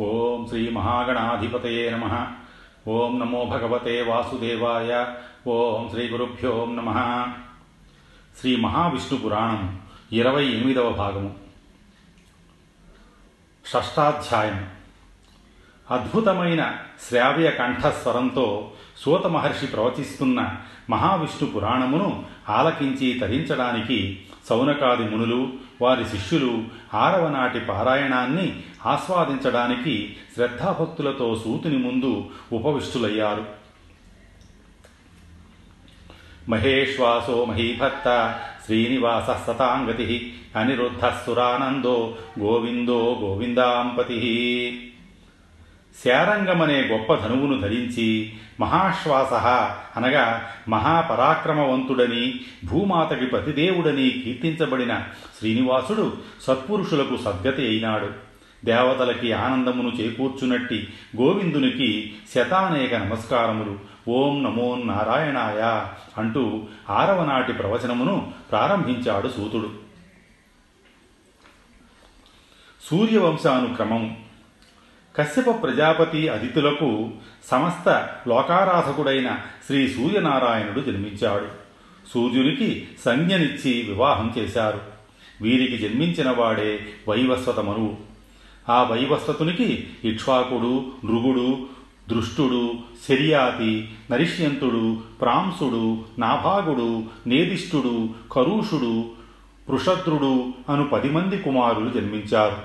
ఓం శ్రీ మహాగణాధిపతయే నమ. ఓం నమో భగవతే వాసుదేవాయ. ఓం శ్రీ గురుభ్యో నమ. శ్రీ మహావిష్ణు పురాణం ఇరవై ఎనిమిదవ భాగము. షష్టాధ్యాయం. అద్భుతమైన శ్రావ్య కంఠస్వరంతో సూత మహర్షి ప్రవచిస్తున్న మహావిష్ణు పురాణమును ఆలకించి తరించడానికి సౌనకాది మునులు వారి శిష్యులు ఆరవనాటి పారాయణాన్ని ఆస్వాదించడానికి శ్రద్ధాభక్తులతో సూతుని ముందు ఉపవిష్టులయ్యారు. మహేశ్వాసో మహీభర్త శ్రీనివాస సతాంగతి అనిరుద్ధసురానందో గోవిందో గోవిందాంపతి. శారంగమనే గొప్ప ధనువును ధరించి మహాశ్వాస అనగా మహాపరాక్రమవంతుడని భూమాతకి ప్రతిదేవుడని కీర్తించబడిన శ్రీనివాసుడు సత్పురుషులకు సద్గతి అయినాడు. దేవతలకి ఆనందమును చేకూర్చునట్టి గోవిందునికి శతానేక నమస్కారములు. ఓం నమో నారాయణాయ అంటూ ఆరవ నాటి ప్రవచనమును ప్రారంభించాడు సూతుడు. సూర్యవంశానుక్రమం. కశ్యప ప్రజాపతి అతిథులకు సమస్త లోకారాధకుడైన శ్రీ సూర్యనారాయణుడు జన్మించాడు. సూర్యునికి సంజ్ఞనిచ్చి వివాహం చేశారు. వీరికి జన్మించిన వాడే వైవస్వత మనువు ఆ వైవస్తతునికి ఇక్ష్వాకుడు నృగుడు దృష్టుడు శర్యాతి నరిష్యంతుడు ప్రాంసుడు నాభాగుడు నేదిష్ఠుడు కరూషుడు పృషద్రుడు అను పది మంది కుమారులు జన్మించారు.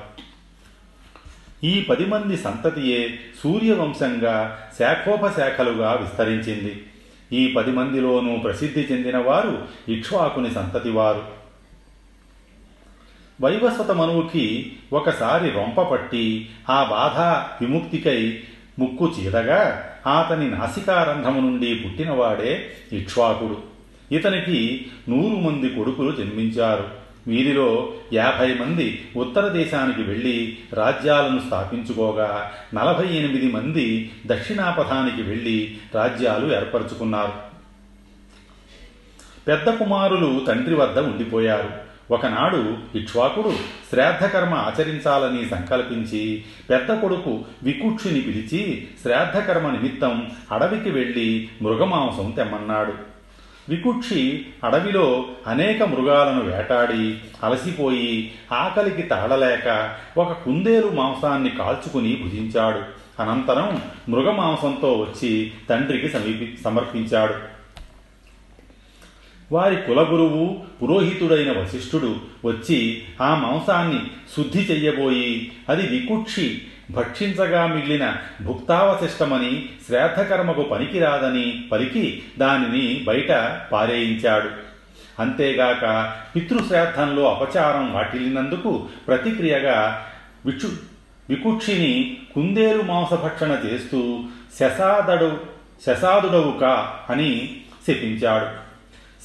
ఈ పది మంది సంతతియే సూర్యవంశంగా శాఖోపశాఖలుగా విస్తరించింది. ఈ పది మందిలోనూ ప్రసిద్ధి చెందినవారు ఇక్ష్వాకుని సంతతివారు. వైవస్వత మనువుకి ఒకసారి రొంపపట్టి ఆ బాధ విముక్తికై ముక్కు చీదగా అతని నాసికారంధము నుండి పుట్టినవాడే ఇక్ష్వాకుడు. ఇతనికి నూరు మంది కొడుకులు జన్మించారు. వీరిలో యాభై మంది ఉత్తర దేశానికి వెళ్ళి రాజ్యాలను స్థాపించుకోగా నలభై ఎనిమిది మంది దక్షిణాపథానికి వెళ్ళి రాజ్యాలు ఏర్పరచుకున్నారు. పెద్ద కుమారులు తండ్రి వద్ద ఉండిపోయారు. ఒకనాడు ఇక్ష్వాకుడు శ్రాద్ధకర్మ ఆచరించాలని సంకల్పించి పెద్ద కొడుకు వికుక్షుని పిలిచి శ్రాద్ధకర్మ నిమిత్తం అడవికి వెళ్ళి మృగమాంసం తెమ్మన్నాడు. వికుక్షి అడవిలో అనేక మృగాలను వేటాడి అలసిపోయి ఆకలికి తాళలేక ఒక కుందేలు మాంసాన్ని కాల్చుకుని భుజించాడు. అనంతరం మృగమాంసంతో వచ్చి తండ్రికి సమీపి సమర్పించాడు. వారి కులగురువు పురోహితుడైన వశిష్ఠుడు వచ్చి ఆ మాంసాన్ని శుద్ధి చెయ్యబోయి అది వికుక్షి భక్షించగా మిగిలిన భుక్తావశిష్టమని శ్రాద్ధకర్మకు పనికిరాదని పలికి దానిని బయట పారేయించాడు. అంతేగాక పితృశ్రాద్ధంలో అపచారం వాటిల్లినందుకు ప్రతిక్రియగా విక్షు వికుక్షిని కుందేలు మాంసభక్షణ చేస్తూ శశాదడు శశాదుడవుక అని శపించాడు.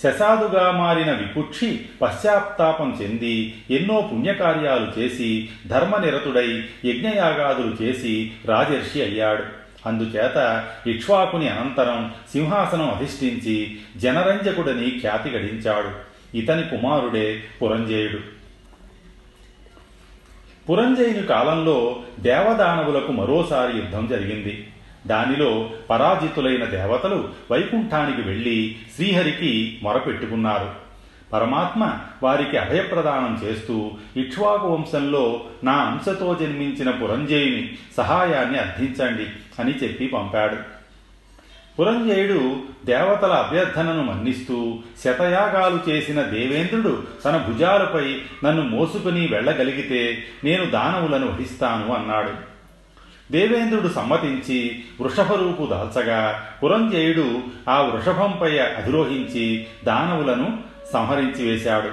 శశాదుగా మారిన విపుక్షి పశ్చాత్తాపం చెంది ఎన్నో పుణ్యకార్యాలు చేసి ధర్మనిరతుడై యజ్ఞయాగాదులు చేసి రాజర్షి అయ్యాడు. అందుచేత ఇక్ష్వాకుని అనంతరం సింహాసనం అధిష్ఠించి జనరంజకుడని ఖ్యాతి గడించాడు. ఇతని కుమారుడే పురంజయుడు. పురంజయుని కాలంలో దేవదానవులకు మరోసారి యుద్ధం జరిగింది. దానిలో పరాజితులైన దేవతలు వైకుంఠానికి వెళ్ళి శ్రీహరికి మొరపెట్టుకున్నారు. పరమాత్మ వారికి అభయప్రదానం చేస్తూ ఇక్ష్వాకు వంశంలో నా అంశతో జన్మించిన పురంజయుని సహాయాన్ని అర్థించండి అని చెప్పి పంపాడు. పురంజయుడు దేవతల అభ్యర్థనను మన్నిస్తూ శతయాగాలు చేసిన దేవేంద్రుడు తన భుజాలపై నన్ను మోసుకుని వెళ్ళగలిగితే నేను దానవులను వహిస్తాను అన్నాడు. దేవేంద్రుడు సమ్మతించి వృషభరూపు దాల్చగా పురంజయుడు ఆ వృషభంపై అధిరోహించి దానవులను సంహరించి వేశాడు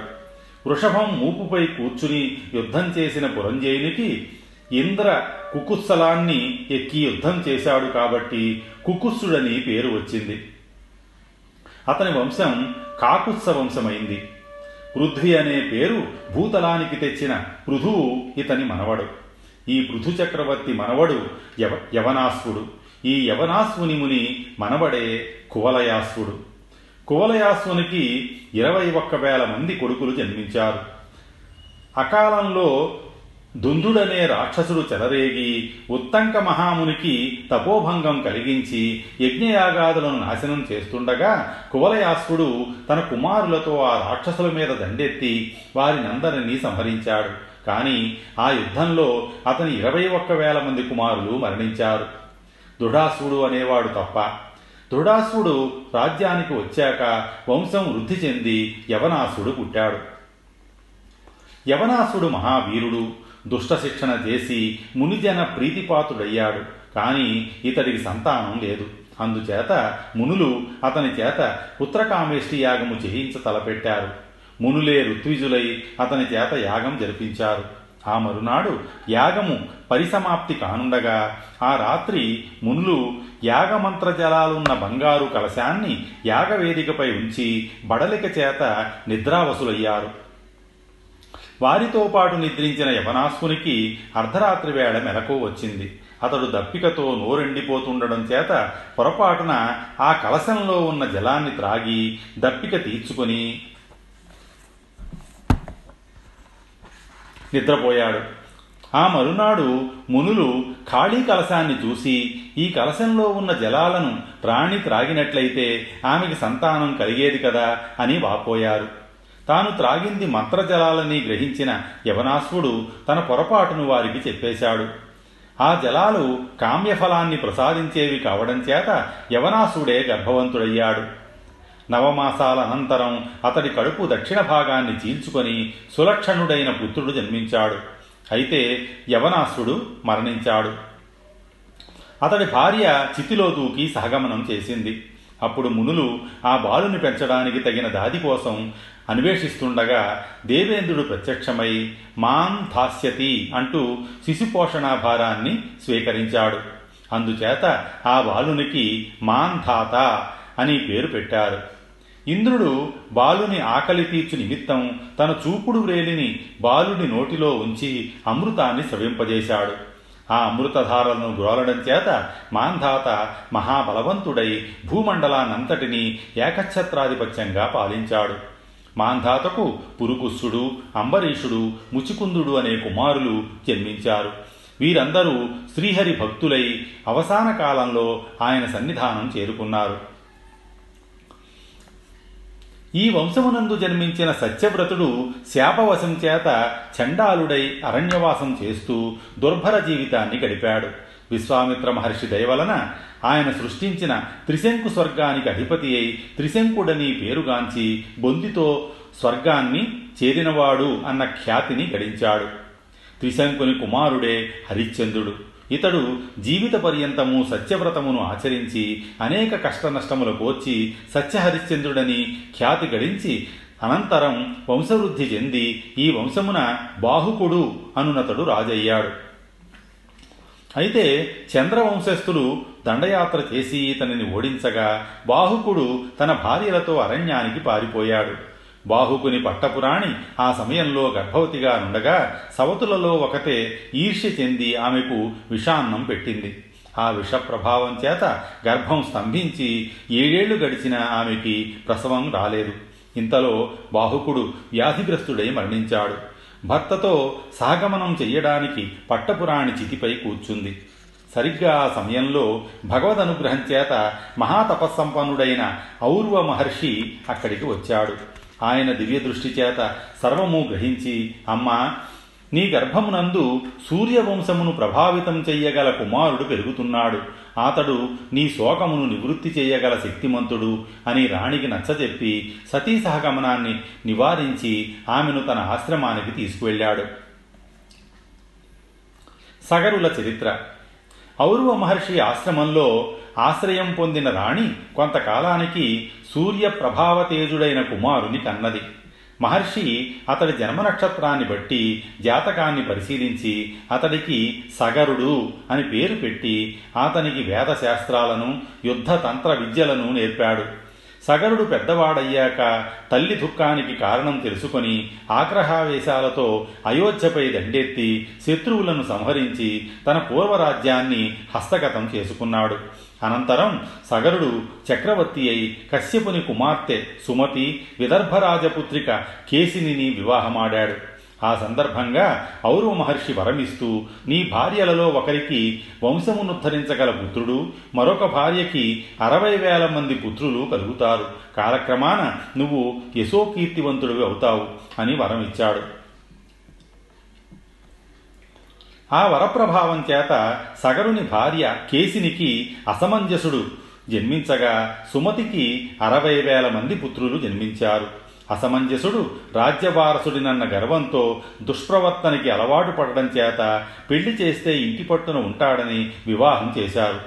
వృషభం మూపుపై కూర్చుని యుద్ధం చేసిన పురంజయునికి ఇంద్ర కుకుత్సలాన్ని ఎక్కి యుద్ధం చేశాడు కాబట్టి కుకుత్సుడని పేరు వచ్చింది. అతని వంశం కాకుత్స వంశమైంది. పృథ్వీ అనే పేరు భూతలానికి తెచ్చిన పృథువు ఇతని మనవడు. ఈ పృథు చక్రవర్తి మనవడు యవ యవనాశ్వుడు. ఈ యవనాశ్వుని ముని మనవడే కువలయాశ్వుడు. కువలయాశ్వునికి ఇరవై ఒక్క వేల మంది కొడుకులు జన్మించారు. అకాలంలో దుందుడనే రాక్షసుడు చెలరేగి ఉత్తంక మహామునికి తపోభంగం కలిగించి యజ్ఞయాగాదులను నాశనం చేస్తుండగా కువలయాసుడు తన కుమారులతో ఆ రాక్షసుల మీద దండెత్తి వారినందరినీ సంహరించాడు. కానీ ఆ యుద్ధంలో అతని ఇరవై ఒక్క వేల మంది కుమారులు మరణించారు. దృఢాసుడు అనేవాడు తప్ప. దృఢాసుడు రాజ్యానికి వచ్చాక వంశం వృద్ధి చెంది యవనాసుడు పుట్టాడు. యవనాసుడు మహావీరుడు దుష్ట శిక్షణ చేసి మునిజన ప్రీతిపాతుడయ్యాడు. కానీ ఇతడికి సంతానం లేదు. అందుచేత మునులు అతని చేత పుత్రకామేష్టి యాగము చేయించ తలపెట్టారు. మునులే ఋత్విజులై అతని చేత యాగం జరిపించారు. ఆ మరునాడు యాగము పరిసమాప్తి కానుండగా ఆ రాత్రి మునులు యాగమంత్ర జలాలున్న బంగారు కలశాన్ని యాగవేదికపై ఉంచి బడలిక చేత నిద్రావసులయ్యారు. వారితో పాటు నిద్రించిన యవనాస్కునికి అర్ధరాత్రి వేళ మెలకు వచ్చింది. అతడు దప్పికతో నోరెండిపోతుండడం చేత పొరపాటున ఆ కలశంలో ఉన్న జలాన్ని త్రాగి దప్పిక తీర్చుకొని నిద్రపోయాడు. ఆ మరునాడు మునులు ఖాళీ కలశాన్ని చూసి ఈ కలశంలో ఉన్న జలాలను రాణి త్రాగినట్లయితే ఆమెకి సంతానం కలిగేది కదా అని వాపోయారు. తాను త్రాగింది మంత్రజలాలని గ్రహించిన యవనాశ్వుడు తన పొరపాటును వారికి చెప్పేశాడు. ఆ జలాలు కామ్యఫలాన్ని ప్రసాదించేవి కావడం చేత యవనాసుడే గర్భవంతుడయ్యాడు. నవమాసాల అనంతరం అతడి కడుపు దక్షిణ భాగాన్ని చీల్చుకొని సులక్షణుడైన పుత్రుడు జన్మించాడు. అయితే యవనాసుడు మరణించాడు. అతడి భార్య చితిలో దూకి సహగమనం చేసింది. అప్పుడు మునులు ఆ బాలుని పెంచడానికి తగిన దాది కోసం అన్వేషిస్తుండగా దేవేంద్రుడు ప్రత్యక్షమై మాం ధాస్యతి అంటూ శిశుపోషణ భారాన్ని స్వీకరించాడు. అందుచేత ఆ బాలునికి మాంధాత అని పేరు పెట్టారు. ఇంద్రుడు బాలుని ఆకలి తీర్చు నిమిత్తం తన చూపుడు వ్రేలిని బాలుని నోటిలో ఉంచి అమృతాన్ని స్రవింపజేశాడు. ఆ అమృతధారలను గురాలడం చేత మాంధాత మహాబలవంతుడై భూమండలానంతటినీ ఏకఛత్రాధిపత్యంగా పాలించాడు. మాంధాతకు పురుకుస్సుడు అంబరీషుడు ముచికుందుడు అనే కుమారులు జన్మించారు. వీరందరూ శ్రీహరి భక్తులై అవసాన కాలంలో ఆయన సన్నిధానం చేరుకున్నారు. ఈ వంశమునందు జన్మించిన సత్యవ్రతుడు శాపవశం చేత చండాలుడై అరణ్యవాసం చేస్తూ దుర్భర జీవితాన్ని గడిపాడు. విశ్వామిత్ర మహర్షి దయవలన ఆయన సృష్టించిన త్రిశంకు స్వర్గానికి అధిపతి అయి త్రిశంకుడని పేరుగాంచి బొందితో స్వర్గాన్ని చేరినవాడు అన్న ఖ్యాతిని గడించాడు. త్రిశంకుని కుమారుడే హరిశ్చంద్రుడు. ఇతడు జీవిత పర్యంతము సత్యవ్రతమును ఆచరించి అనేక కష్టనష్టములు కోర్చి సత్యహరిశ్చంద్రుడని ఖ్యాతి గడించి అనంతరం వంశవృద్ధి చెంది ఈ వంశమున బాహుకుడు అనునతడు రాజయ్యాడు. అయితే చంద్రవంశస్థులు దండయాత్ర చేసి ఇతనిని ఓడించగా బాహుకుడు తన భార్యలతో అరణ్యానికి పారిపోయాడు. బాహుకుని పట్టపురాణి ఆ సమయంలో గర్భవతిగా నుండగా సవతులలో ఒకతే ఈర్ష్య చెంది ఆమెకు విషాన్నం పెట్టింది. ఆ విష ప్రభావం చేత గర్భం స్తంభించి ఏడేళ్ళు గడిచిన ఆమెకి ప్రసవం రాలేదు. ఇంతలో బాహుకుడు వ్యాధిగ్రస్తుడై మరణించాడు. భర్తతో సహగమనం చెయ్యడానికి పట్టపురాణి చితిపై కూర్చుంది. సరిగ్గా ఆ సమయంలో భగవద్ అనుగ్రహం చేత మహాతపస్సంపన్నుడైన ఔర్వ మహర్షి అక్కడికి వచ్చాడు. ఆయన దివ్య దృష్టి చేత సర్వము గ్రహించి అమ్మా నీ గర్భమునందు సూర్యవంశమును ప్రభావితం చెయ్యగల కుమారుడు పెరుగుతున్నాడు. అతడు నీ శోకమును నివృత్తి చేయగల శక్తిమంతుడు అని రాణికి నచ్చజెప్పి సతీ సహగమనాన్ని నివారించి ఆమెను తన ఆశ్రమానికి తీసుకువెళ్ళాడు. సగరుల చరిత్ర. ఔర్వ మహర్షి ఆశ్రమంలో ఆశ్రయం పొందిన రాణి కొంతకాలానికి సూర్య ప్రభావతేజుడైన కుమారుని కన్నది. మహర్షి అతడి జన్మ నక్షత్రాన్ని బట్టి జాతకాన్ని పరిశీలించి అతడికి సగరుడు అని పేరు పెట్టి అతనికి వేదశాస్త్రాలను యుద్ధతంత్ర విద్యలను నేర్పాడు. సగరుడు పెద్దవాడయ్యాక తల్లి దుఃఖానికి కారణం తెలుసుకొని ఆగ్రహావేశాలతో అయోధ్యపై దండెత్తి శత్రువులను సంహరించి తన పూర్వరాజ్యాన్ని హస్తగతం చేసుకున్నాడు. అనంతరం సగరుడు చక్రవర్తి అయి కశ్యపుని కుమార్తె సుమతి విదర్భరాజపుత్రిక కేసిని వివాహమాడాడు. ఆ సందర్భంగా ఔరవ మహర్షి వరమిస్తూ నీ భార్యలలో ఒకరికి వంశమునుద్ధరించగల పుత్రుడు మరొక భార్యకి అరవై వేల మంది పుత్రులు కలుగుతారు. కాలక్రమాన నువ్వు యశోకీర్తివంతుడివి అవుతావు అని వరమిచ్చాడు. ఆ వరప్రభావం చేత సగరుని భార్య కేసినికి అసమంజసుడు జన్మించగా సుమతికి అరవై వేల మంది పుత్రులు జన్మించారు. అసమంజసుడు రాజ్యవారసుడినన్న గర్వంతో దుష్ప్రవర్తనకి అలవాటు పడడం చేత పెళ్ళి చేస్తే ఇంటి పట్టున ఉంటాడని వివాహం చేశారు.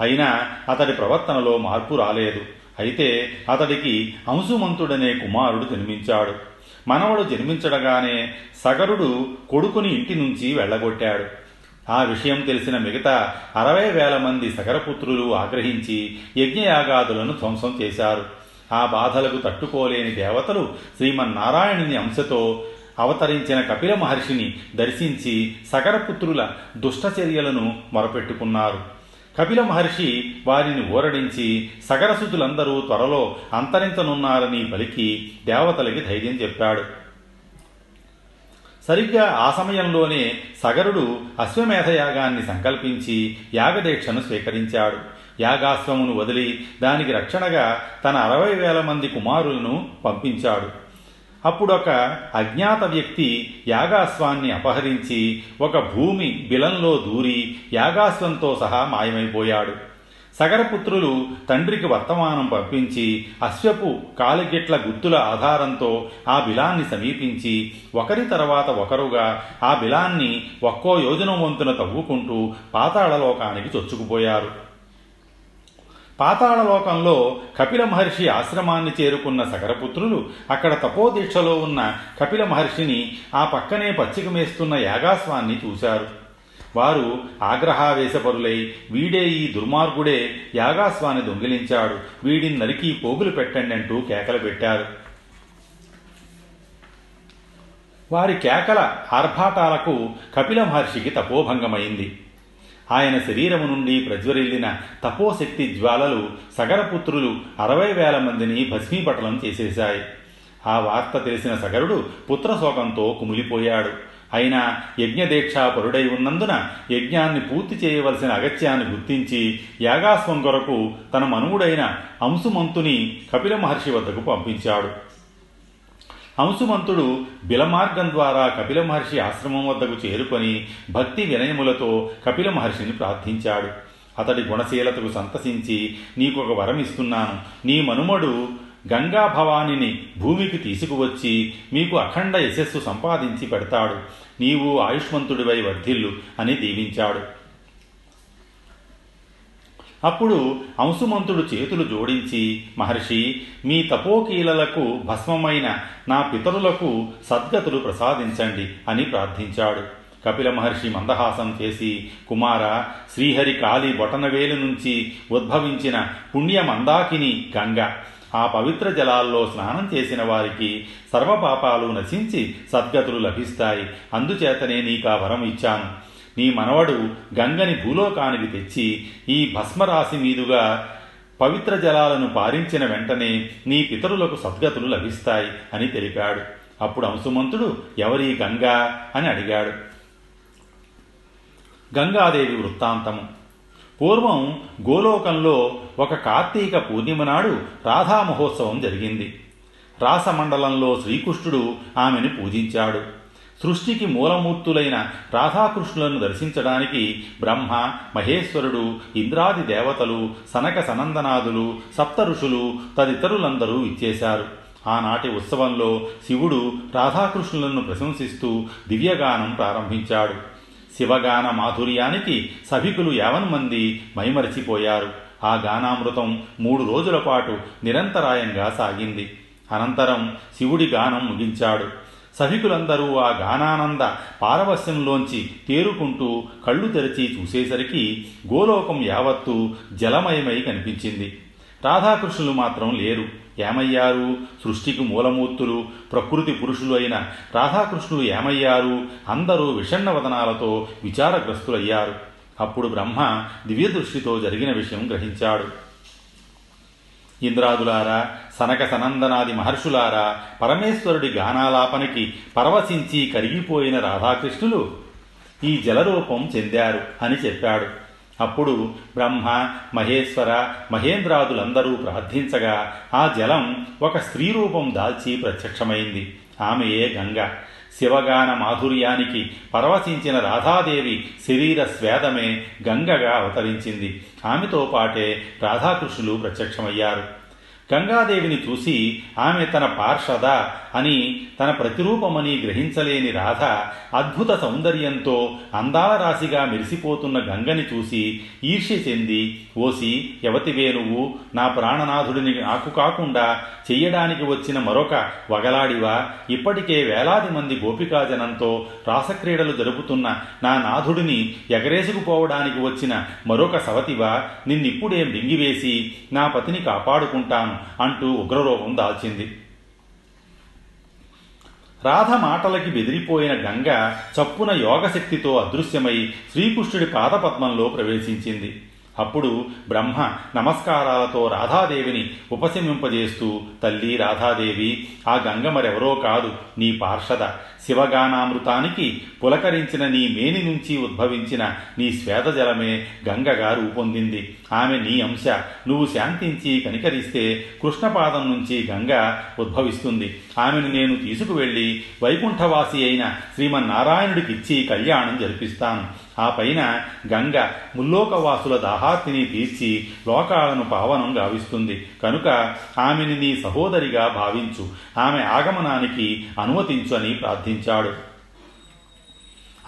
అయినా అతడి ప్రవర్తనలో మార్పు రాలేదు. అయితే అతడికి అంశుమంతుడనే కుమారుడు జన్మించాడు. మనవడు జన్మించడగానే సగరుడు కొడుకుని ఇంటి నుంచి వెళ్ళగొట్టాడు. ఆ విషయం తెలిసిన మిగతా అరవై వేల మంది సగరపుత్రులు ఆగ్రహించి యజ్ఞయాగాదులను ధ్వంసం చేశారు. ఆ బాధలకు తట్టుకోలేని దేవతలు శ్రీమన్నారాయణుని అంశతో అవతరించిన కపిల మహర్షిని దర్శించి సగరపుత్రుల దుష్టచర్యలను మొరపెట్టుకున్నారు. కపిల మహర్షి వారిని ఊరడించి సగరసుతులందరూ త్వరలో అంతరించనున్నారని పలికి దేవతలకి ధైర్యం చెప్పాడు. సరిగ్గా ఆ సమయంలోనే సగరుడు అశ్వమేధయాగాన్ని సంకల్పించి యాగదీక్షను స్వీకరించాడు. యాగాశ్వమును వదిలి దానికి రక్షణగా తన అరవై వేల మంది కుమారులను పంపించాడు. అప్పుడొక అజ్ఞాత వ్యక్తి యాగాశ్వాన్ని అపహరించి ఒక భూమి బిలంలో దూరి యాగాశ్వంతో సహా మాయమైపోయాడు. సగరపుత్రులు తండ్రికి వర్తమానం పంపించి అశ్వపు కాలిగిట్ల గుత్తుల ఆధారంతో ఆ బిలాన్ని సమీపించి ఒకరి తర్వాత ఒకరుగా ఆ బిలాన్ని ఒక్కో యోజనం వంతున తవ్వుకుంటూ పాతాళలోకానికి చొచ్చుకుపోయారు. పాతాళలోకంలో కపిల మహర్షి ఆశ్రమాన్ని చేరుకున్న సగరపుత్రులు అక్కడ తపోదీక్షలో ఉన్న కపిల మహర్షిని ఆ పక్కనే పచ్చిక మేస్తున్న యాగాస్వాన్ని చూశారు. వారు ఆగ్రహావేశపరులై వీడే ఈ దుర్మార్గుడే యాగాస్వాన్ని దొంగిలించాడు. వీడిని నరికి పోగులు పెట్టండి అంటూ కేకలు పెట్టారు. వారి కేకల ఆర్భాటాలకు కపిల మహర్షికి తపోభంగమైంది. ఆయన శరీరము నుండి ప్రజ్వరిల్లిన తపోశక్తి జ్వాలలు సగరపుత్రులు అరవై వేల మందిని భస్మీపటలం చేసేశాయి. ఆ వార్త తెలిసిన సగరుడు పుత్రశోకంతో కుమిలిపోయాడు. అయినా యజ్ఞదీక్షాపరుడై ఉన్నందున యజ్ఞాన్ని పూర్తి చేయవలసిన అగత్యాన్ని గుర్తించి యాగాస్వం కొరకు తన మనువుడైన అంశుమంతుని కపిల మహర్షి వద్దకు పంపించాడు. హంసుమంతుడు బిలమార్గం ద్వారా కపిల మహర్షి ఆశ్రమం వద్దకు చేరుకొని భక్తి వినయములతో కపిల మహర్షిని ప్రార్థించాడు. అతడి గుణశీలతకు సంతసించి నీకొక వరం ఇస్తున్నాను. నీ మనుమడు గంగా భవానిని భూమికి తీసుకువచ్చి మీకు అఖండ యశస్సు సంపాదించి పెడతాడు. నీవు ఆయుష్మంతుడివై వర్ధిల్లు అని దీవించాడు. అప్పుడు అంశుమంతుడు చేతులు జోడించి మహర్షి మీ తపోకీలలకు భస్మమైన నా పితరులకు సద్గతులు ప్రసాదించండి అని ప్రార్థించాడు. కపిల మహర్షి మందహాసం చేసి కుమార శ్రీహరి కాళి బొటనవేలు నుంచి ఉద్భవించిన పుణ్యమందాకిని గంగ ఆ పవిత్ర జలాల్లో స్నానం చేసిన వారికి సర్వపాపాలు నశించి సద్గతులు లభిస్తాయి. అందుచేతనే నీకా వరం ఇచ్చాను. నీ మనవడు గంగని భూలోకానికి తెచ్చి ఈ భస్మరాశి మీదుగా పవిత్ర జలాలను పారించిన వెంటనే నీ పితరులకు సద్గతులు లభిస్తాయి అని తెలిపాడు. అప్పుడు అంశుమంతుడు ఎవరి గంగా? అని అడిగాడు. గంగాదేవి వృత్తాంతము. పూర్వం గోలోకంలో ఒక కార్తీక పూర్ణిమ నాడు రాధా మహోత్సవం జరిగింది. రాసమండలంలో శ్రీకృష్ణుడు ఆమెను పూజించాడు. సృష్టికి మూలమూర్తులైన రాధాకృష్ణులను దర్శించడానికి బ్రహ్మ మహేశ్వరుడు ఇంద్రాది దేవతలు సనక సనందనాదులు సప్త ఋషులు తదితరులందరూ ఇచ్చేశారు ఆనాటి ఉత్సవంలో శివుడు రాధాకృష్ణులను ప్రశంసిస్తూ దివ్యగానం ప్రారంభించాడు. శివగాన మాధుర్యానికి సభికులు యావన్ మంది మైమరచిపోయారు. ఆ గానామృతం మూడు రోజుల పాటు నిరంతరాయంగా సాగింది. అనంతరం శివుడి గానం ముగించాడు. సభికులందరూ ఆ గానానంద పారవస్యంలోంచి తేరుకుంటూ కళ్ళు తెరిచి చూసేసరికి గోలోకం యావత్తు జలమయమై కనిపించింది. రాధాకృష్ణులు మాత్రం లేరు. ఏమయ్యారు? సృష్టికి మూలమూర్తులు ప్రకృతి పురుషులు అయిన రాధాకృష్ణులు ఏమయ్యారు? అందరూ విషణ్ణ వదనాలతో విచారగ్రస్తులయ్యారు. అప్పుడు బ్రహ్మ దివ్యదృష్టితో జరిగిన విషయం గ్రహించాడు. ఇంద్రాదులారా సనక సనందనాది మహర్షులారా పరమేశ్వరుడి గానాలాపనకి పరవశించి కరిగిపోయిన రాధాకృష్ణులు ఈ జలరూపం చెందారు అని చెప్పాడు. అప్పుడు బ్రహ్మ మహేశ్వర మహేంద్రాదులందరూ ప్రార్థించగా ఆ జలం ఒక స్త్రీ రూపం దాల్చి ప్రత్యక్షమైంది. ఆమెయే గంగ. శివగాన మాధుర్యానికి పరవశించిన రాధాదేవి శరీర స్వేదమే గంగగా అవతరించింది. ఆమెతో పాటే రాధాకృష్ణులు ప్రత్యక్షమయ్యారు. గంగాదేవిని చూసి ఆమె తన పార్షద అని తన ప్రతిరూపమని గ్రహించలేని రాధ అద్భుత సౌందర్యంతో అందాల రాశిగా మెరిసిపోతున్న గంగని చూసి ఈర్ష్య చెంది ఓసి యవతివే నువ్వు? నా ప్రాణనాథుడిని నాకు కాకుండా చెయ్యడానికి వచ్చిన మరొక వగలాడివా? ఇప్పటికే వేలాది మంది గోపికాజనంతో రాసక్రీడలు జరుపుతున్న నా నాథుడిని ఎగరేసుకుపోవడానికి వచ్చిన మరొక సవతివా? నిన్నిప్పుడే మింగివేసి నా పతిని కాపాడుకుంటాను. అంటూ ఉగ్రరూపం దాల్చింది. రాధ మాటలకి బెదిరిపోయిన గంగ చప్పున యోగశక్తితో అదృశ్యమై శ్రీకృష్ణుడి పాదపద్మంలో ప్రవేశించింది. అప్పుడు బ్రహ్మ నమస్కారాలతో రాధాదేవిని ఉపశమింపజేస్తూ తల్లి రాధాదేవి ఆ గంగ మరెవరో కాదు నీ పార్షద. శివగానామృతానికి పులకరించిన నీ మేని నుంచి ఉద్భవించిన నీ శ్వేతజలమే గంగగా రూపొందింది. ఆమె నీ అంశ. నువ్వు శాంతించి కనికరిస్తే కృష్ణపాదం నుంచి గంగ ఉద్భవిస్తుంది. ఆమెను నేను తీసుకువెళ్ళి వైకుంఠవాసి అయిన శ్రీమన్నారాయణుడికిచ్చి కళ్యాణం జరిపిస్తాను. ఆ పైన గంగ ముల్లోకవాసుల దాహార్తిని తీర్చి లోకాలను పావనం గావిస్తుంది. కనుక ఆమెని నీ సహోదరిగా భావించు. ఆమె ఆగమనానికి అనుమతించు అని ప్రార్థించాడు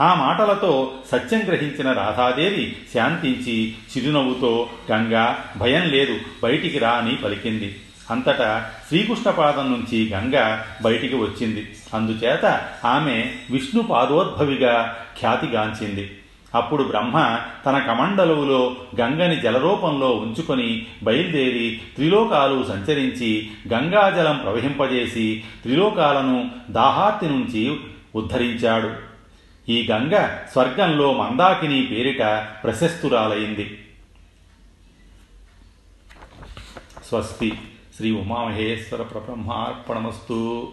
ఆ మాటలతో సత్యం గ్రహించిన రాధాదేవి శాంతించి చిరునవ్వుతో గంగా భయం లేదు బయటికి రా అని పలికింది. అంతటా శ్రీకృష్ణపాదం నుంచి గంగ బయటికి వచ్చింది. అందుచేత ఆమె విష్ణు పాదోద్భవిగా ఖ్యాతిగాంచింది. అప్పుడు బ్రహ్మ తన కమండలువులో గంగని జలరూపంలో ఉంచుకొని బయలుదేరి త్రిలోకాలు సంచరించి గంగాజలం ప్రవహింపజేసి త్రిలోకాలను దాహార్తి నుంచి ఉద్ధరించాడు. ఈ గంగ స్వర్గంలో మందాకిని పేరిట ప్రశస్తురాలైంది. స్వస్తి. శ్రీ ఉమామహేశ్వర ప్రబ్రహ్మార్పణమస్తు.